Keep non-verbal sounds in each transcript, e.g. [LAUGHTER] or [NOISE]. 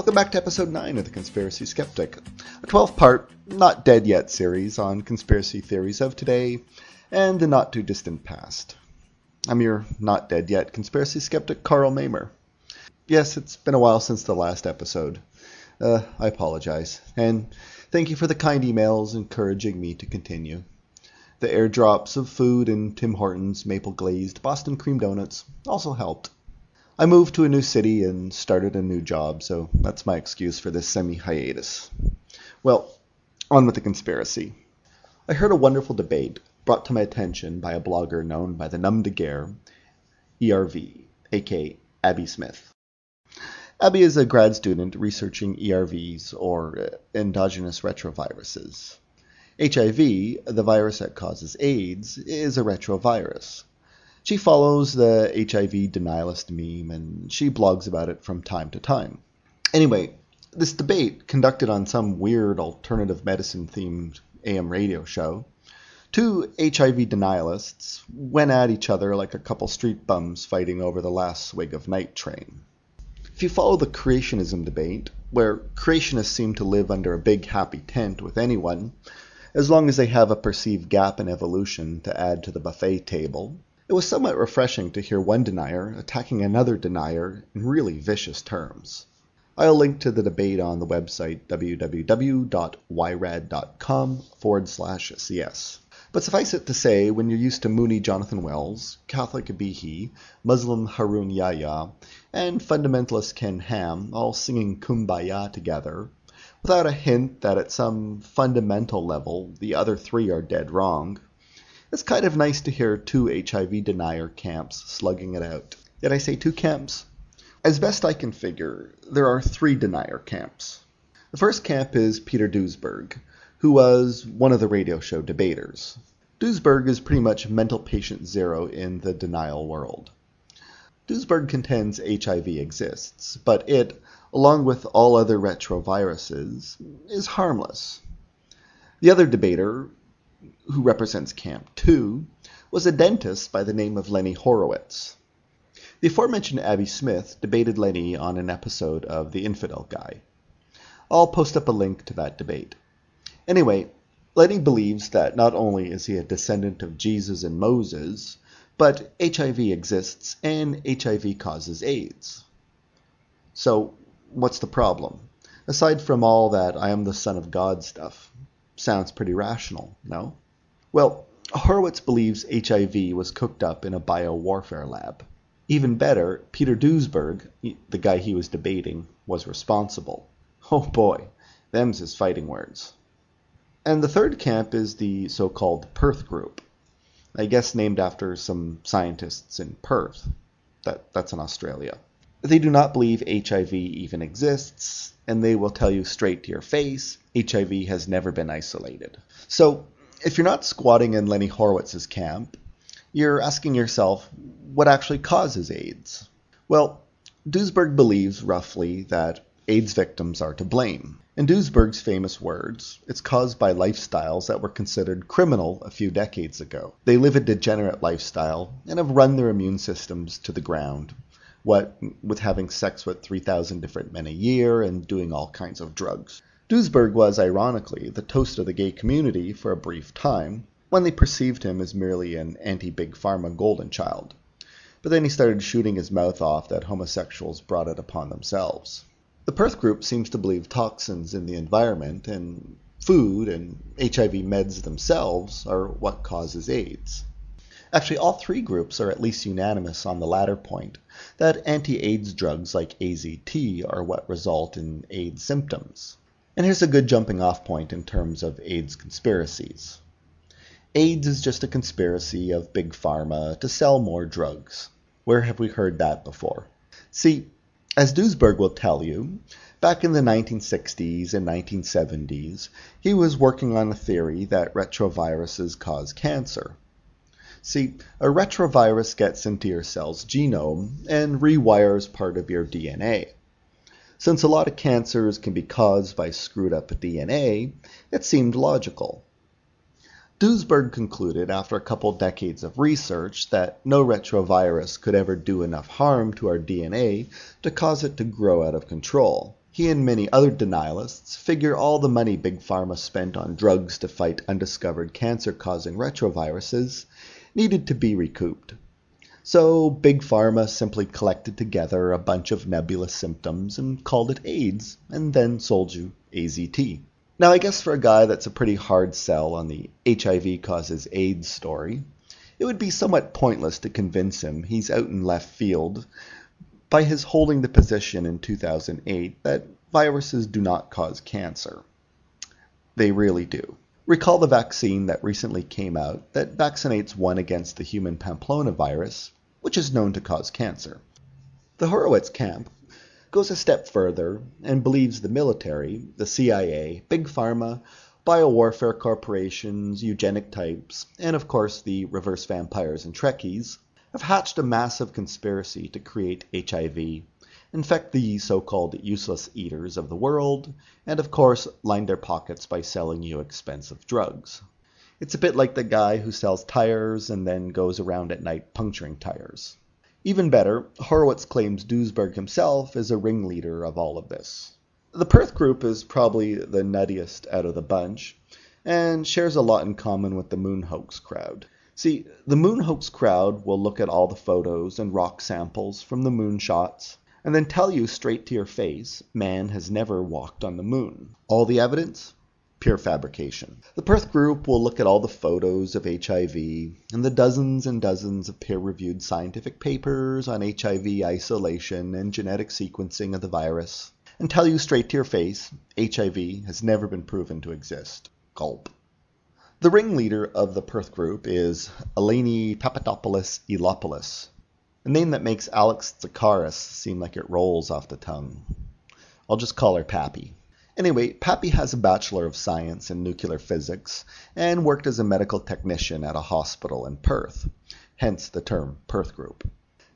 Welcome back to episode 9 of The Conspiracy Skeptic, a 12 part, not dead yet series on conspiracy theories of today and the not too distant past. I'm your not dead yet conspiracy skeptic, Karl Mamer. Yes, it's been a while since the last episode. Uh, I apologize. And thank you for the kind emails encouraging me to continue. The airdrops of food and Tim Hortons maple glazed Boston cream donuts also helped. I moved to a new city and started a new job, so that's my excuse for this semi hiatus. Well, on with the conspiracy. I heard a wonderful debate brought to my attention by a blogger known by the nom de guerre ERV, aka Abby Smith. Abby is a grad student researching ERVs, or uh, endogenous retroviruses. HIV, the virus that causes AIDS, is a retrovirus. She follows the HIV denialist meme and she blogs about it from time to time. Anyway, this debate, conducted on some weird alternative medicine themed AM radio show, two HIV denialists went at each other like a couple street bums fighting over the last swig of night train. If you follow the creationism debate, where creationists seem to live under a big happy tent with anyone, as long as they have a perceived gap in evolution to add to the buffet table, it was somewhat refreshing to hear one denier attacking another denier in really vicious terms. I'll link to the debate on the website www.yrad.com forward slash CS. But suffice it to say, when you're used to Moonie Jonathan Wells, Catholic Abihi, Muslim Harun Yahya, and fundamentalist Ken Ham all singing Kumbaya together, without a hint that at some fundamental level the other three are dead wrong, it's kind of nice to hear two HIV denier camps slugging it out. Did I say two camps? As best I can figure, there are three denier camps. The first camp is Peter Duesberg, who was one of the radio show debaters. Duesberg is pretty much mental patient zero in the denial world. Duesberg contends HIV exists, but it, along with all other retroviruses, is harmless. The other debater, who represents Camp 2, was a dentist by the name of Lenny Horowitz. The aforementioned Abby Smith debated Lenny on an episode of The Infidel Guy. I'll post up a link to that debate. Anyway, Lenny believes that not only is he a descendant of Jesus and Moses, but HIV exists and HIV causes AIDS. So, what's the problem? Aside from all that I am the son of God stuff, sounds pretty rational, no? Well, Horowitz believes HIV was cooked up in a biowarfare lab. Even better, Peter Duesberg, the guy he was debating, was responsible. Oh boy, them's his fighting words. And the third camp is the so called Perth group. I guess named after some scientists in Perth. That, that's in Australia. They do not believe HIV even exists, and they will tell you straight to your face HIV has never been isolated. So, if you're not squatting in Lenny Horowitz's camp, you're asking yourself what actually causes AIDS? Well, Duesberg believes roughly that AIDS victims are to blame. In Duesberg's famous words, it's caused by lifestyles that were considered criminal a few decades ago. They live a degenerate lifestyle and have run their immune systems to the ground. What with having sex with 3,000 different men a year and doing all kinds of drugs. Duesberg was, ironically, the toast of the gay community for a brief time, when they perceived him as merely an anti Big Pharma golden child. But then he started shooting his mouth off that homosexuals brought it upon themselves. The Perth group seems to believe toxins in the environment and food and HIV meds themselves are what causes AIDS. Actually, all three groups are at least unanimous on the latter point that anti AIDS drugs like AZT are what result in AIDS symptoms. And here's a good jumping off point in terms of AIDS conspiracies. AIDS is just a conspiracy of Big Pharma to sell more drugs. Where have we heard that before? See, as Duesberg will tell you, back in the 1960s and 1970s, he was working on a theory that retroviruses cause cancer. See, a retrovirus gets into your cell's genome and rewires part of your DNA. Since a lot of cancers can be caused by screwed up DNA, it seemed logical. Duesberg concluded after a couple decades of research that no retrovirus could ever do enough harm to our DNA to cause it to grow out of control. He and many other denialists figure all the money Big Pharma spent on drugs to fight undiscovered cancer-causing retroviruses needed to be recouped. So Big Pharma simply collected together a bunch of nebulous symptoms and called it AIDS, and then sold you AZT. Now, I guess for a guy that's a pretty hard sell on the HIV causes AIDS story, it would be somewhat pointless to convince him he's out in left field by his holding the position in 2008 that viruses do not cause cancer. They really do. Recall the vaccine that recently came out that vaccinates one against the human papilloma virus, which is known to cause cancer. The Horowitz camp goes a step further and believes the military, the CIA, Big Pharma, biowarfare corporations, eugenic types, and of course the reverse vampires and Trekkies have hatched a massive conspiracy to create HIV, infect the so-called useless eaters of the world, and of course line their pockets by selling you expensive drugs. It's a bit like the guy who sells tires and then goes around at night puncturing tires. Even better, Horowitz claims Duesberg himself is a ringleader of all of this. The Perth group is probably the nuttiest out of the bunch, and shares a lot in common with the moon hoax crowd. See, the moon hoax crowd will look at all the photos and rock samples from the moon shots and then tell you straight to your face man has never walked on the moon. All the evidence? pure fabrication. The Perth group will look at all the photos of HIV and the dozens and dozens of peer-reviewed scientific papers on HIV isolation and genetic sequencing of the virus and tell you straight to your face HIV has never been proven to exist. Gulp. The ringleader of the Perth group is Eleni Papadopulos Eleopulos, a name that makes Alex Tsakiris seem like it rolls off the tongue. I'll just call her Pappy. Anyway, Pappy has a Bachelor of Science in Nuclear Physics and worked as a medical technician at a hospital in Perth, hence the term Perth Group.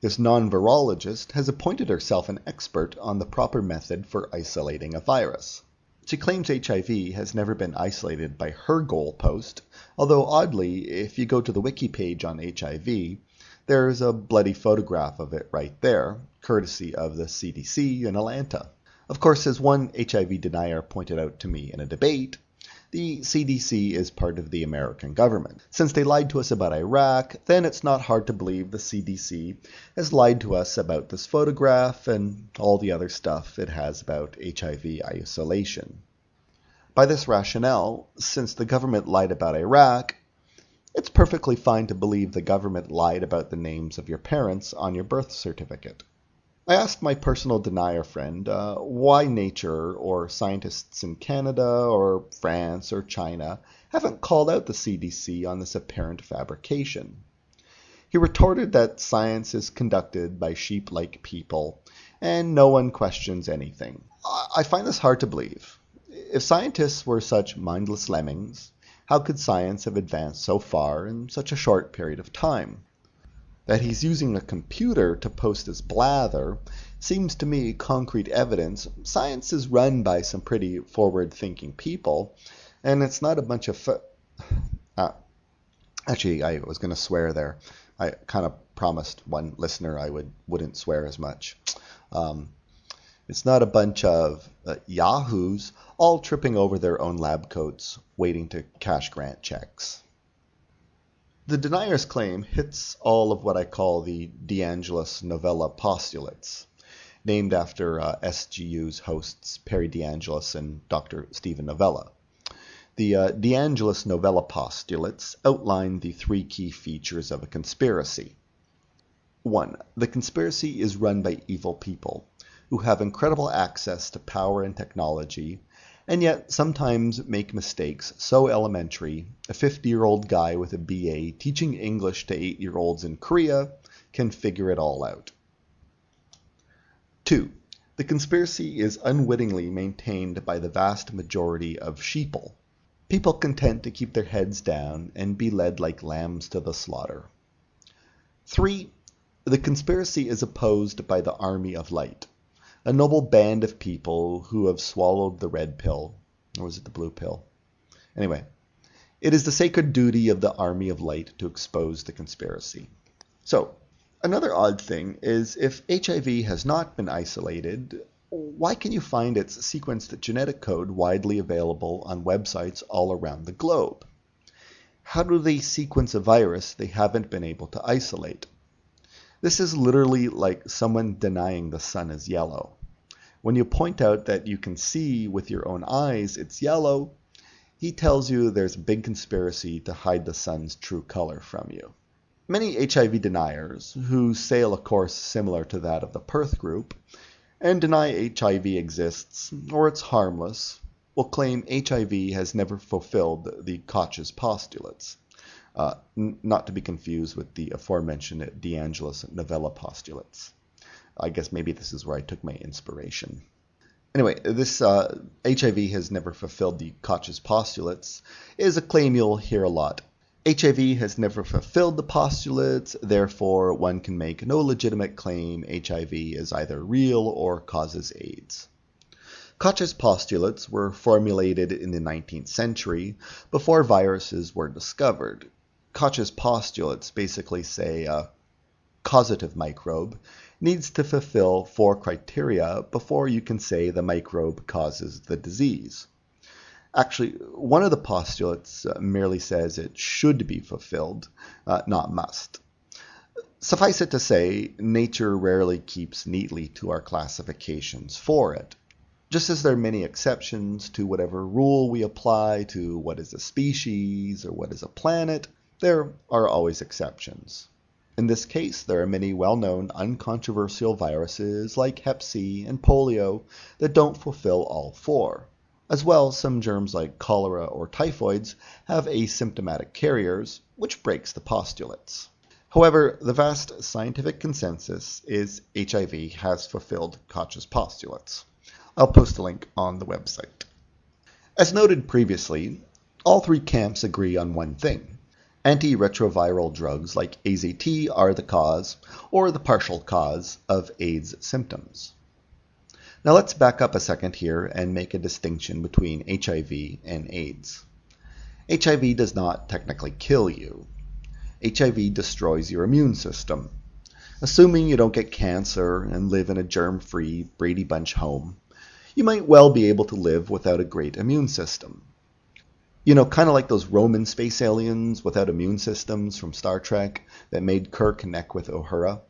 This non-virologist has appointed herself an expert on the proper method for isolating a virus. She claims HIV has never been isolated by her goalpost, although oddly, if you go to the wiki page on HIV, there's a bloody photograph of it right there, courtesy of the CDC in Atlanta. Of course, as one HIV denier pointed out to me in a debate, the CDC is part of the American government. Since they lied to us about Iraq, then it's not hard to believe the CDC has lied to us about this photograph and all the other stuff it has about HIV isolation. By this rationale, since the government lied about Iraq, it's perfectly fine to believe the government lied about the names of your parents on your birth certificate. I asked my personal denier friend uh, why nature or scientists in Canada or France or China haven't called out the CDC on this apparent fabrication. He retorted that science is conducted by sheep-like people and no one questions anything. I find this hard to believe. If scientists were such mindless lemmings, how could science have advanced so far in such a short period of time? That he's using a computer to post his blather seems to me concrete evidence science is run by some pretty forward-thinking people, and it's not a bunch of... Uh, [SIGHS] actually, I was going to swear there. I kind of promised one listener I would, wouldn't swear as much. Um, it's not a bunch of uh, yahoos all tripping over their own lab coats waiting to cash grant checks. The denier's claim hits all of what I call the DeAngelis novella postulates, named after uh, SGU's hosts Perry DeAngelis and Dr. Steven Novella. The uh, DeAngelis novella postulates outline the three key features of a conspiracy. 1. The conspiracy is run by evil people who have incredible access to power and technology and yet sometimes make mistakes so elementary a 50-year-old guy with a BA teaching English to 8-year-olds in Korea can figure it all out. 2. The conspiracy is unwittingly maintained by the vast majority of sheeple, people content to keep their heads down and be led like lambs to the slaughter. 3. The conspiracy is opposed by the army of light a noble band of people who have swallowed the red pill. Or was it the blue pill? Anyway, it is the sacred duty of the army of light to expose the conspiracy. So, another odd thing is if HIV has not been isolated, why can you find its sequenced genetic code widely available on websites all around the globe? How do they sequence a virus they haven't been able to isolate? This is literally like someone denying the sun is yellow. When you point out that you can see with your own eyes it's yellow, he tells you there's a big conspiracy to hide the sun's true color from you. Many HIV deniers, who sail a course similar to that of the Perth group, and deny HIV exists or it's harmless, will claim HIV has never fulfilled the Koch's postulates, uh, not to be confused with the aforementioned DeAngelis novella postulates. I guess maybe this is where I took my inspiration. Anyway, this uh, HIV has never fulfilled the Koch's postulates is a claim you'll hear a lot HIV has never fulfilled the postulates, therefore, one can make no legitimate claim HIV is either real or causes AIDS. Koch's postulates were formulated in the 19th century before viruses were discovered. Koch's postulates basically say a causative microbe needs to fulfill four criteria before you can say the microbe causes the disease. Actually, one of the postulates uh, merely says it should be fulfilled, uh, not must. Suffice it to say, nature rarely keeps neatly to our classifications for it. Just as there are many exceptions to whatever rule we apply to what is a species or what is a planet, there are always exceptions. In this case, there are many well known uncontroversial viruses like Hep C and polio that don't fulfill all four. As well, some germs like cholera or typhoids have asymptomatic carriers, which breaks the postulates. However, the vast scientific consensus is HIV has fulfilled Koch's postulates. I'll post a link on the website. As noted previously, all three camps agree on one thing. Antiretroviral drugs like AZT are the cause, or the partial cause, of AIDS symptoms. Now let's back up a second here and make a distinction between HIV and AIDS. HIV does not technically kill you. HIV destroys your immune system. Assuming you don't get cancer and live in a germ-free Brady Bunch home, you might well be able to live without a great immune system. You know, kind of like those Roman space aliens without immune systems from Star Trek that made Kirk connect with Uhura.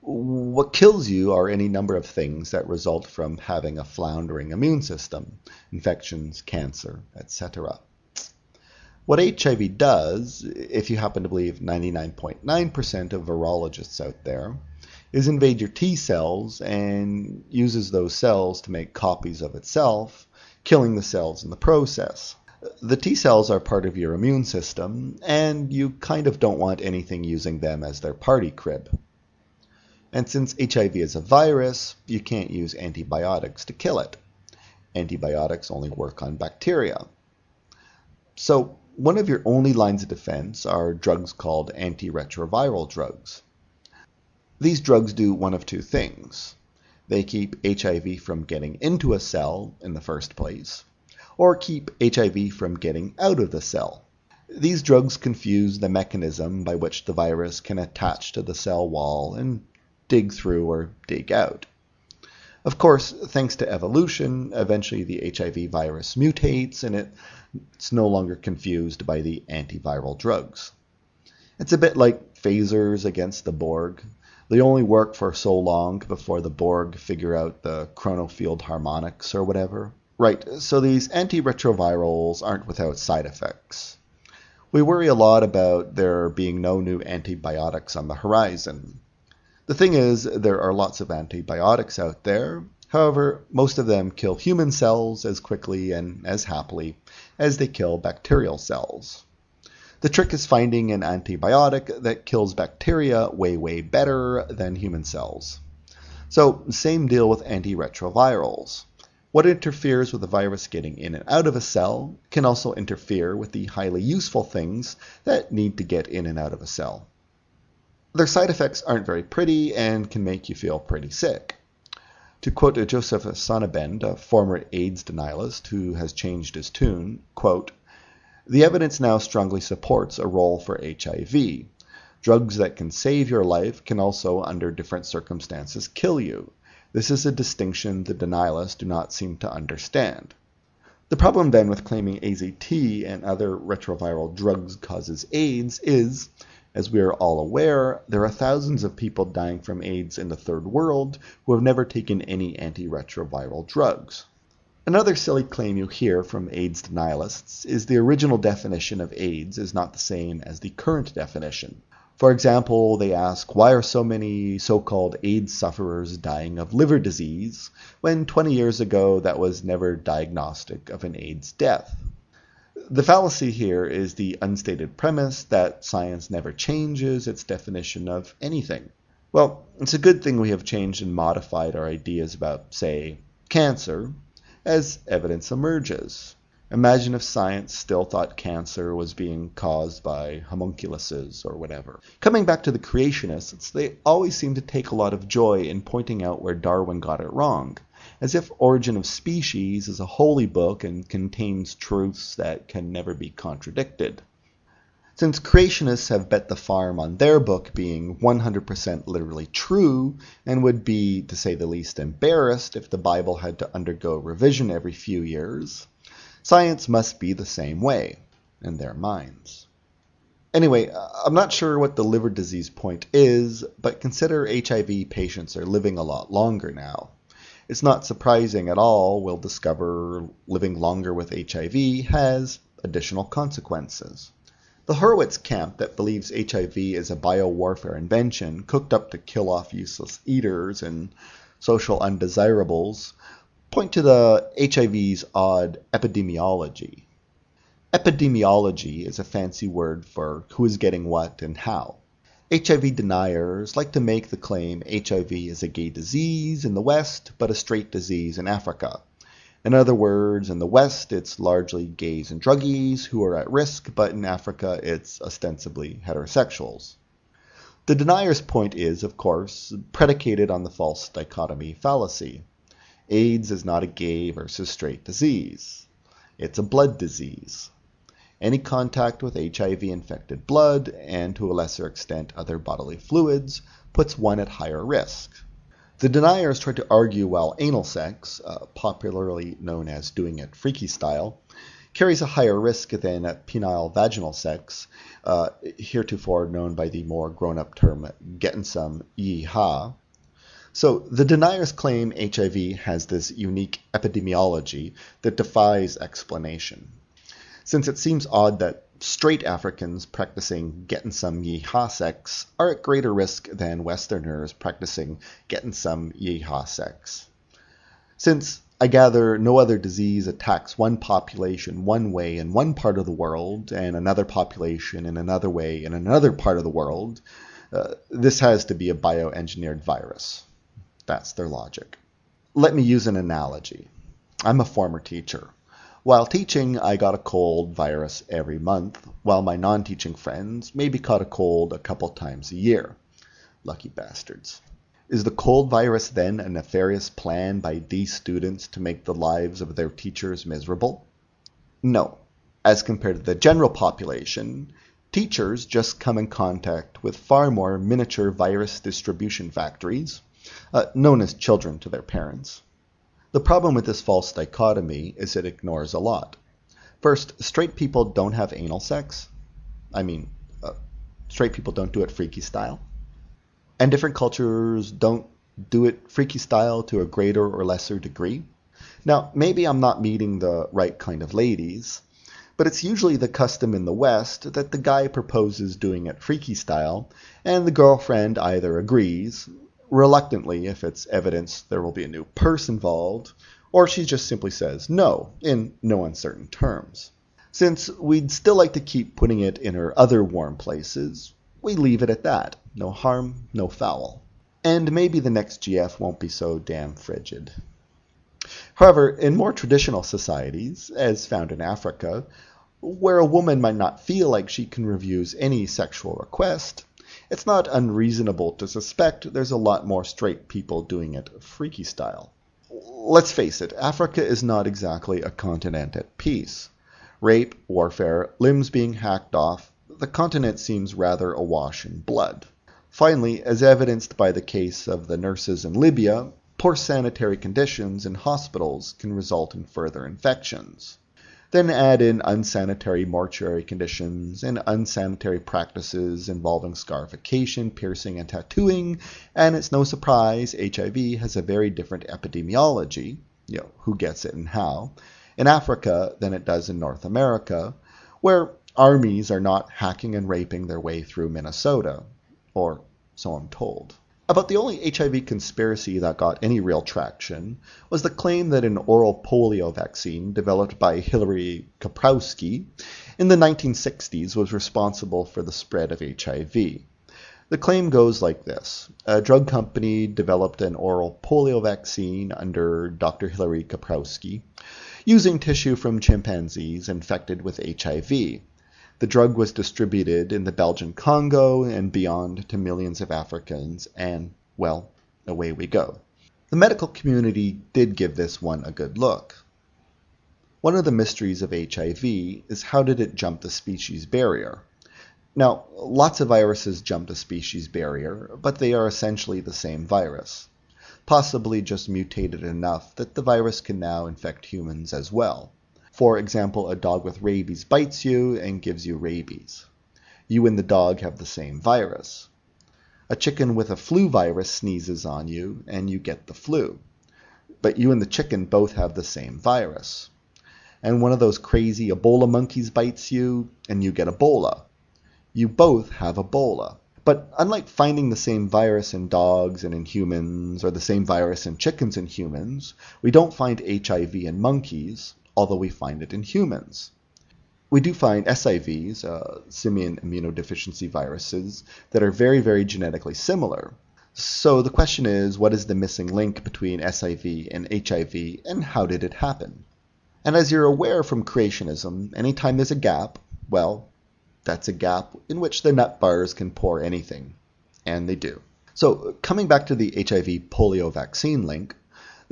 What kills you are any number of things that result from having a floundering immune system, infections, cancer, etc. What HIV does, if you happen to believe 99.9% of virologists out there, is invade your T cells and uses those cells to make copies of itself, killing the cells in the process. The T cells are part of your immune system, and you kind of don't want anything using them as their party crib. And since HIV is a virus, you can't use antibiotics to kill it. Antibiotics only work on bacteria. So, one of your only lines of defense are drugs called antiretroviral drugs. These drugs do one of two things. They keep HIV from getting into a cell in the first place, or keep HIV from getting out of the cell. These drugs confuse the mechanism by which the virus can attach to the cell wall and dig through or dig out. Of course, thanks to evolution, eventually the HIV virus mutates and it's no longer confused by the antiviral drugs. It's a bit like phasers against the Borg. They only work for so long before the Borg figure out the chronofield harmonics or whatever. Right, so these antiretrovirals aren't without side effects. We worry a lot about there being no new antibiotics on the horizon. The thing is, there are lots of antibiotics out there. However, most of them kill human cells as quickly and as happily as they kill bacterial cells. The trick is finding an antibiotic that kills bacteria way, way better than human cells. So, same deal with antiretrovirals. What interferes with the virus getting in and out of a cell can also interfere with the highly useful things that need to get in and out of a cell. Their side effects aren't very pretty and can make you feel pretty sick. To quote Joseph Sonnabend, a former AIDS denialist who has changed his tune, quote, the evidence now strongly supports a role for HIV. Drugs that can save your life can also, under different circumstances, kill you. This is a distinction the denialists do not seem to understand. The problem then with claiming AZT and other retroviral drugs causes AIDS is, as we are all aware, there are thousands of people dying from AIDS in the third world who have never taken any antiretroviral drugs. Another silly claim you hear from AIDS denialists is the original definition of AIDS is not the same as the current definition. For example, they ask why are so many so-called AIDS sufferers dying of liver disease when 20 years ago that was never diagnostic of an AIDS death? The fallacy here is the unstated premise that science never changes its definition of anything. Well, it's a good thing we have changed and modified our ideas about, say, cancer, as evidence emerges. Imagine if science still thought cancer was being caused by homunculuses or whatever. Coming back to the creationists, they always seem to take a lot of joy in pointing out where Darwin got it wrong, as if Origin of Species is a holy book and contains truths that can never be contradicted. Since creationists have bet the farm on their book being 100% literally true, and would be, to say the least, embarrassed if the Bible had to undergo revision every few years, Science must be the same way in their minds. Anyway, uh, I'm not sure what the liver disease point is, but consider HIV patients are living a lot longer now. It's not surprising at all we'll discover living longer with HIV has additional consequences. The Horowitz camp that believes HIV is a biowarfare invention cooked up to kill off useless eaters and social undesirables point to the HIV's odd epidemiology. Epidemiology is a fancy word for who is getting what and how. HIV deniers like to make the claim HIV is a gay disease in the West, but a straight disease in Africa. In other words, in the West, it's largely gays and druggies who are at risk, but in Africa, it's ostensibly heterosexuals. The denier's point is, of course, predicated on the false dichotomy fallacy. AIDS is not a gay versus straight disease. It's a blood disease. Any contact with HIV infected blood, and to a lesser extent other bodily fluids, puts one at higher risk. The deniers try to argue while anal sex, uh, popularly known as doing it freaky style, carries a higher risk than penile vaginal sex, uh, heretofore known by the more grown up term getting some yeehaw, so the deniers claim HIV has this unique epidemiology that defies explanation. Since it seems odd that straight Africans practicing getting some yeehaw sex are at greater risk than Westerners practicing getting some yeehaw sex. Since I gather no other disease attacks one population one way in one part of the world and another population in another way in another part of the world, uh, this has to be a bioengineered virus. That's their logic. Let me use an analogy. I'm a former teacher. While teaching, I got a cold virus every month, while my non teaching friends maybe caught a cold a couple times a year. Lucky bastards. Is the cold virus then a nefarious plan by these students to make the lives of their teachers miserable? No. As compared to the general population, teachers just come in contact with far more miniature virus distribution factories uh, known as children to their parents. The problem with this false dichotomy is it ignores a lot. First, straight people don't have anal sex. I mean, uh, straight people don't do it freaky style. And different cultures don't do it freaky style to a greater or lesser degree. Now, maybe I'm not meeting the right kind of ladies, but it's usually the custom in the West that the guy proposes doing it freaky style, and the girlfriend either agrees, reluctantly if it's evidence there will be a new purse involved, or she just simply says no in no uncertain terms. Since we'd still like to keep putting it in her other warm places, we leave it at that. No harm, no foul. And maybe the next GF won't be so damn frigid. However, in more traditional societies, as found in Africa, where a woman might not feel like she can refuse any sexual request, it's not unreasonable to suspect there's a lot more straight people doing it freaky style. Let's face it, Africa is not exactly a continent at peace. Rape, warfare, limbs being hacked off, the continent seems rather awash in blood. Finally, as evidenced by the case of the nurses in Libya, poor sanitary conditions in hospitals can result in further infections. Then add in unsanitary mortuary conditions and unsanitary practices involving scarification, piercing, and tattooing, and it's no surprise HIV has a very different epidemiology, you know, who gets it and how, in Africa than it does in North America, where armies are not hacking and raping their way through Minnesota, or so I'm told. About the only HIV conspiracy that got any real traction was the claim that an oral polio vaccine developed by Hilary Koprowski in the 1960s was responsible for the spread of HIV. The claim goes like this A drug company developed an oral polio vaccine under Dr. Hilary Koprowski using tissue from chimpanzees infected with HIV. The drug was distributed in the Belgian Congo and beyond to millions of Africans, and, well, away we go. The medical community did give this one a good look. One of the mysteries of HIV is how did it jump the species barrier? Now, lots of viruses jump the species barrier, but they are essentially the same virus, possibly just mutated enough that the virus can now infect humans as well. For example, a dog with rabies bites you and gives you rabies. You and the dog have the same virus. A chicken with a flu virus sneezes on you and you get the flu. But you and the chicken both have the same virus. And one of those crazy Ebola monkeys bites you and you get Ebola. You both have Ebola. But unlike finding the same virus in dogs and in humans, or the same virus in chickens and humans, we don't find HIV in monkeys, although we find it in humans. We do find SIVs, uh, simian immunodeficiency viruses, that are very, very genetically similar. So the question is, what is the missing link between SIV and HIV, and how did it happen? And as you're aware from creationism, anytime there's a gap, well, that's a gap in which the nut bars can pour anything. And they do. So coming back to the HIV polio vaccine link,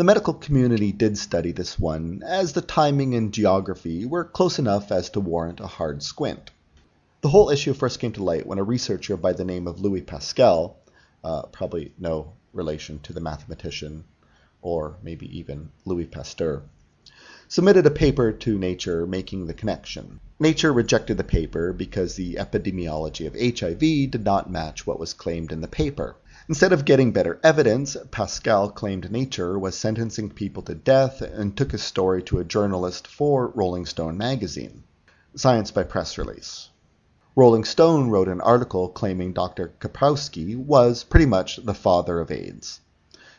the medical community did study this one, as the timing and geography were close enough as to warrant a hard squint. The whole issue first came to light when a researcher by the name of Louis Pascal, uh, probably no relation to the mathematician, or maybe even Louis Pasteur, submitted a paper to Nature making the connection. Nature rejected the paper because the epidemiology of HIV did not match what was claimed in the paper. Instead of getting better evidence, Pascal claimed Nature was sentencing people to death and took his story to a journalist for Rolling Stone magazine. Science by press release. Rolling Stone wrote an article claiming Dr. Koprowski was pretty much the father of AIDS.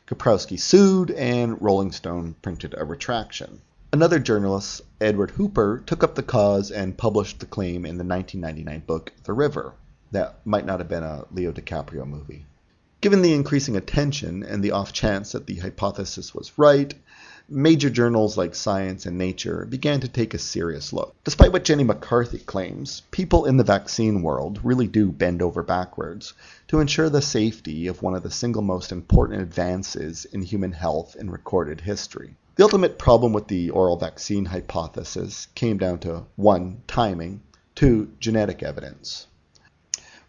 Koprowski sued, and Rolling Stone printed a retraction. Another journalist, Edward Hooper, took up the cause and published the claim in the 1999 book The River. That might not have been a Leo DiCaprio movie. Given the increasing attention and the off chance that the hypothesis was right, major journals like Science and Nature began to take a serious look. Despite what Jenny McCarthy claims, people in the vaccine world really do bend over backwards to ensure the safety of one of the single most important advances in human health in recorded history. The ultimate problem with the oral vaccine hypothesis came down to 1. timing, 2. genetic evidence.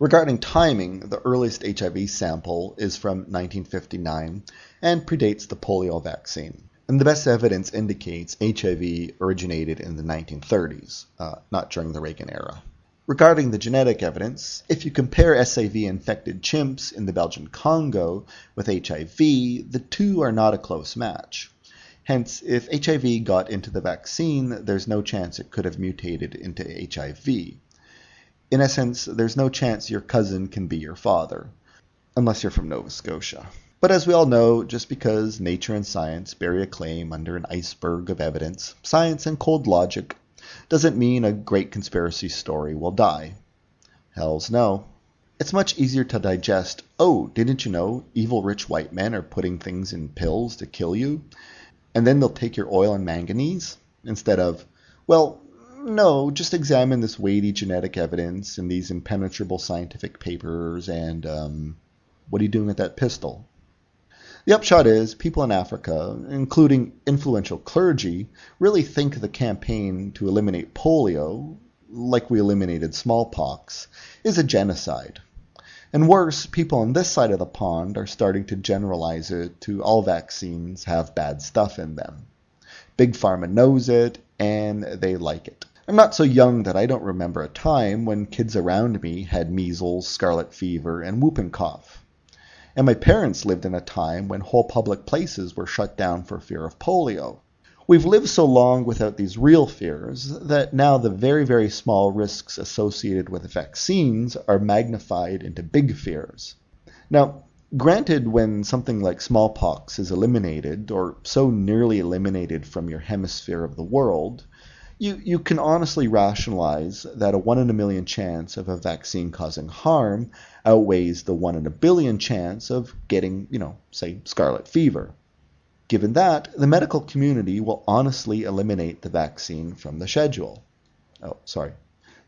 Regarding timing, the earliest HIV sample is from 1959 and predates the polio vaccine. And the best evidence indicates HIV originated in the 1930s, uh, not during the Reagan era. Regarding the genetic evidence, if you compare SIV infected chimps in the Belgian Congo with HIV, the two are not a close match. Hence, if HIV got into the vaccine, there's no chance it could have mutated into HIV in essence, there's no chance your cousin can be your father, unless you're from Nova Scotia. But as we all know, just because nature and science bury a claim under an iceberg of evidence, science and cold logic, doesn't mean a great conspiracy story will die. Hells no. It's much easier to digest, oh, didn't you know evil rich white men are putting things in pills to kill you? And then they'll take your oil and manganese? Instead of, well, no, just examine this weighty genetic evidence and these impenetrable scientific papers and um, what are you doing with that pistol? The upshot is people in Africa, including influential clergy, really think the campaign to eliminate polio, like we eliminated smallpox, is a genocide. And worse, people on this side of the pond are starting to generalize it to all vaccines have bad stuff in them. Big Pharma knows it, and they like it. I'm not so young that I don't remember a time when kids around me had measles, scarlet fever, and whooping cough. And my parents lived in a time when whole public places were shut down for fear of polio. We've lived so long without these real fears that now the very, very small risks associated with vaccines are magnified into big fears. Now, granted, when something like smallpox is eliminated, or so nearly eliminated from your hemisphere of the world, you, you can honestly rationalize that a 1 in a million chance of a vaccine causing harm outweighs the 1 in a billion chance of getting, you know, say, scarlet fever. Given that, the medical community will honestly eliminate the vaccine from the schedule. Oh, sorry.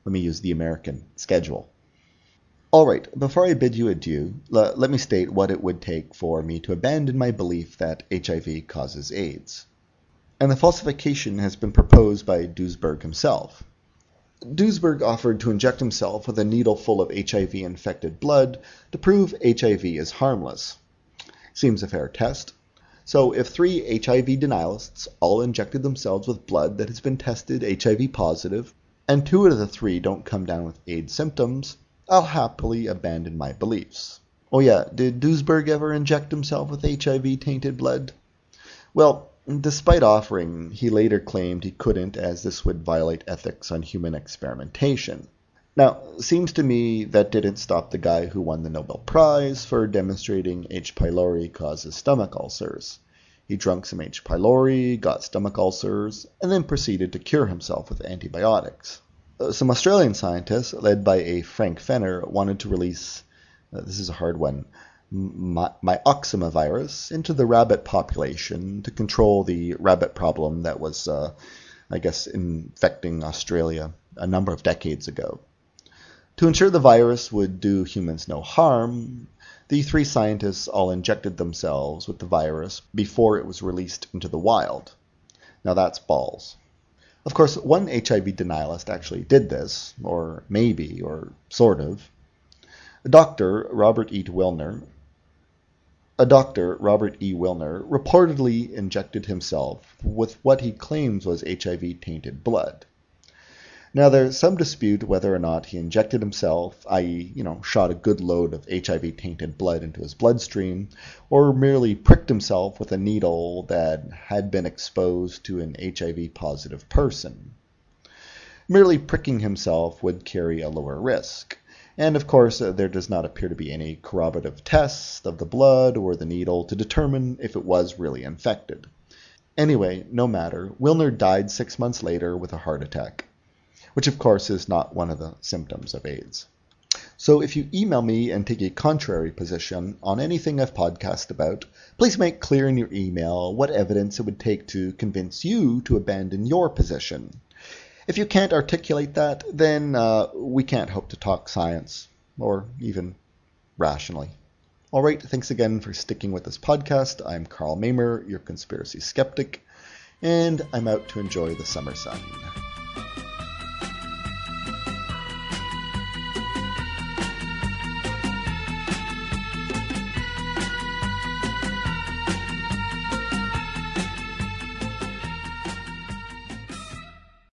Let me use the American schedule. All right, before I bid you adieu, let me state what it would take for me to abandon my belief that HIV causes AIDS. And the falsification has been proposed by Duesberg himself. Duesberg offered to inject himself with a needle full of HIV infected blood to prove HIV is harmless. Seems a fair test, so if three HIV denialists all injected themselves with blood that has been tested HIV positive, and two out of the three don't come down with AIDS symptoms, I'll happily abandon my beliefs. Oh yeah, did Duesberg ever inject himself with HIV tainted blood? Well, despite offering, he later claimed he couldn't as this would violate ethics on human experimentation. Now, seems to me that didn't stop the guy who won the Nobel Prize for demonstrating H. pylori causes stomach ulcers. He drank some H. pylori, got stomach ulcers, and then proceeded to cure himself with antibiotics. Uh, some Australian scientists, led by a Frank Fenner, wanted to release, uh, this is a hard one, my, myxoma virus into the rabbit population to control the rabbit problem that was, uh, I guess, infecting Australia a number of decades ago. To ensure the virus would do humans no harm, the three scientists all injected themselves with the virus before it was released into the wild. Now that's balls. Of course, one HIV denialist actually did this, or maybe, or sort of. Dr. Robert E. Willner, a doctor, Robert E. Willner, reportedly injected himself with what he claims was HIV tainted blood. Now, there's some dispute whether or not he injected himself, i.e., you know, shot a good load of HIV tainted blood into his bloodstream, or merely pricked himself with a needle that had been exposed to an HIV positive person. Merely pricking himself would carry a lower risk. And of course, uh, there does not appear to be any corroborative tests of the blood or the needle to determine if it was really infected. Anyway, no matter, Willner died six months later with a heart attack which of course is not one of the symptoms of AIDS. So if you email me and take a contrary position on anything I've podcast about, please make clear in your email what evidence it would take to convince you to abandon your position. If you can't articulate that, then uh, we can't hope to talk science, or even rationally. All right, thanks again for sticking with this podcast. I'm Karl Mamer, your conspiracy skeptic, and I'm out to enjoy the summer sun.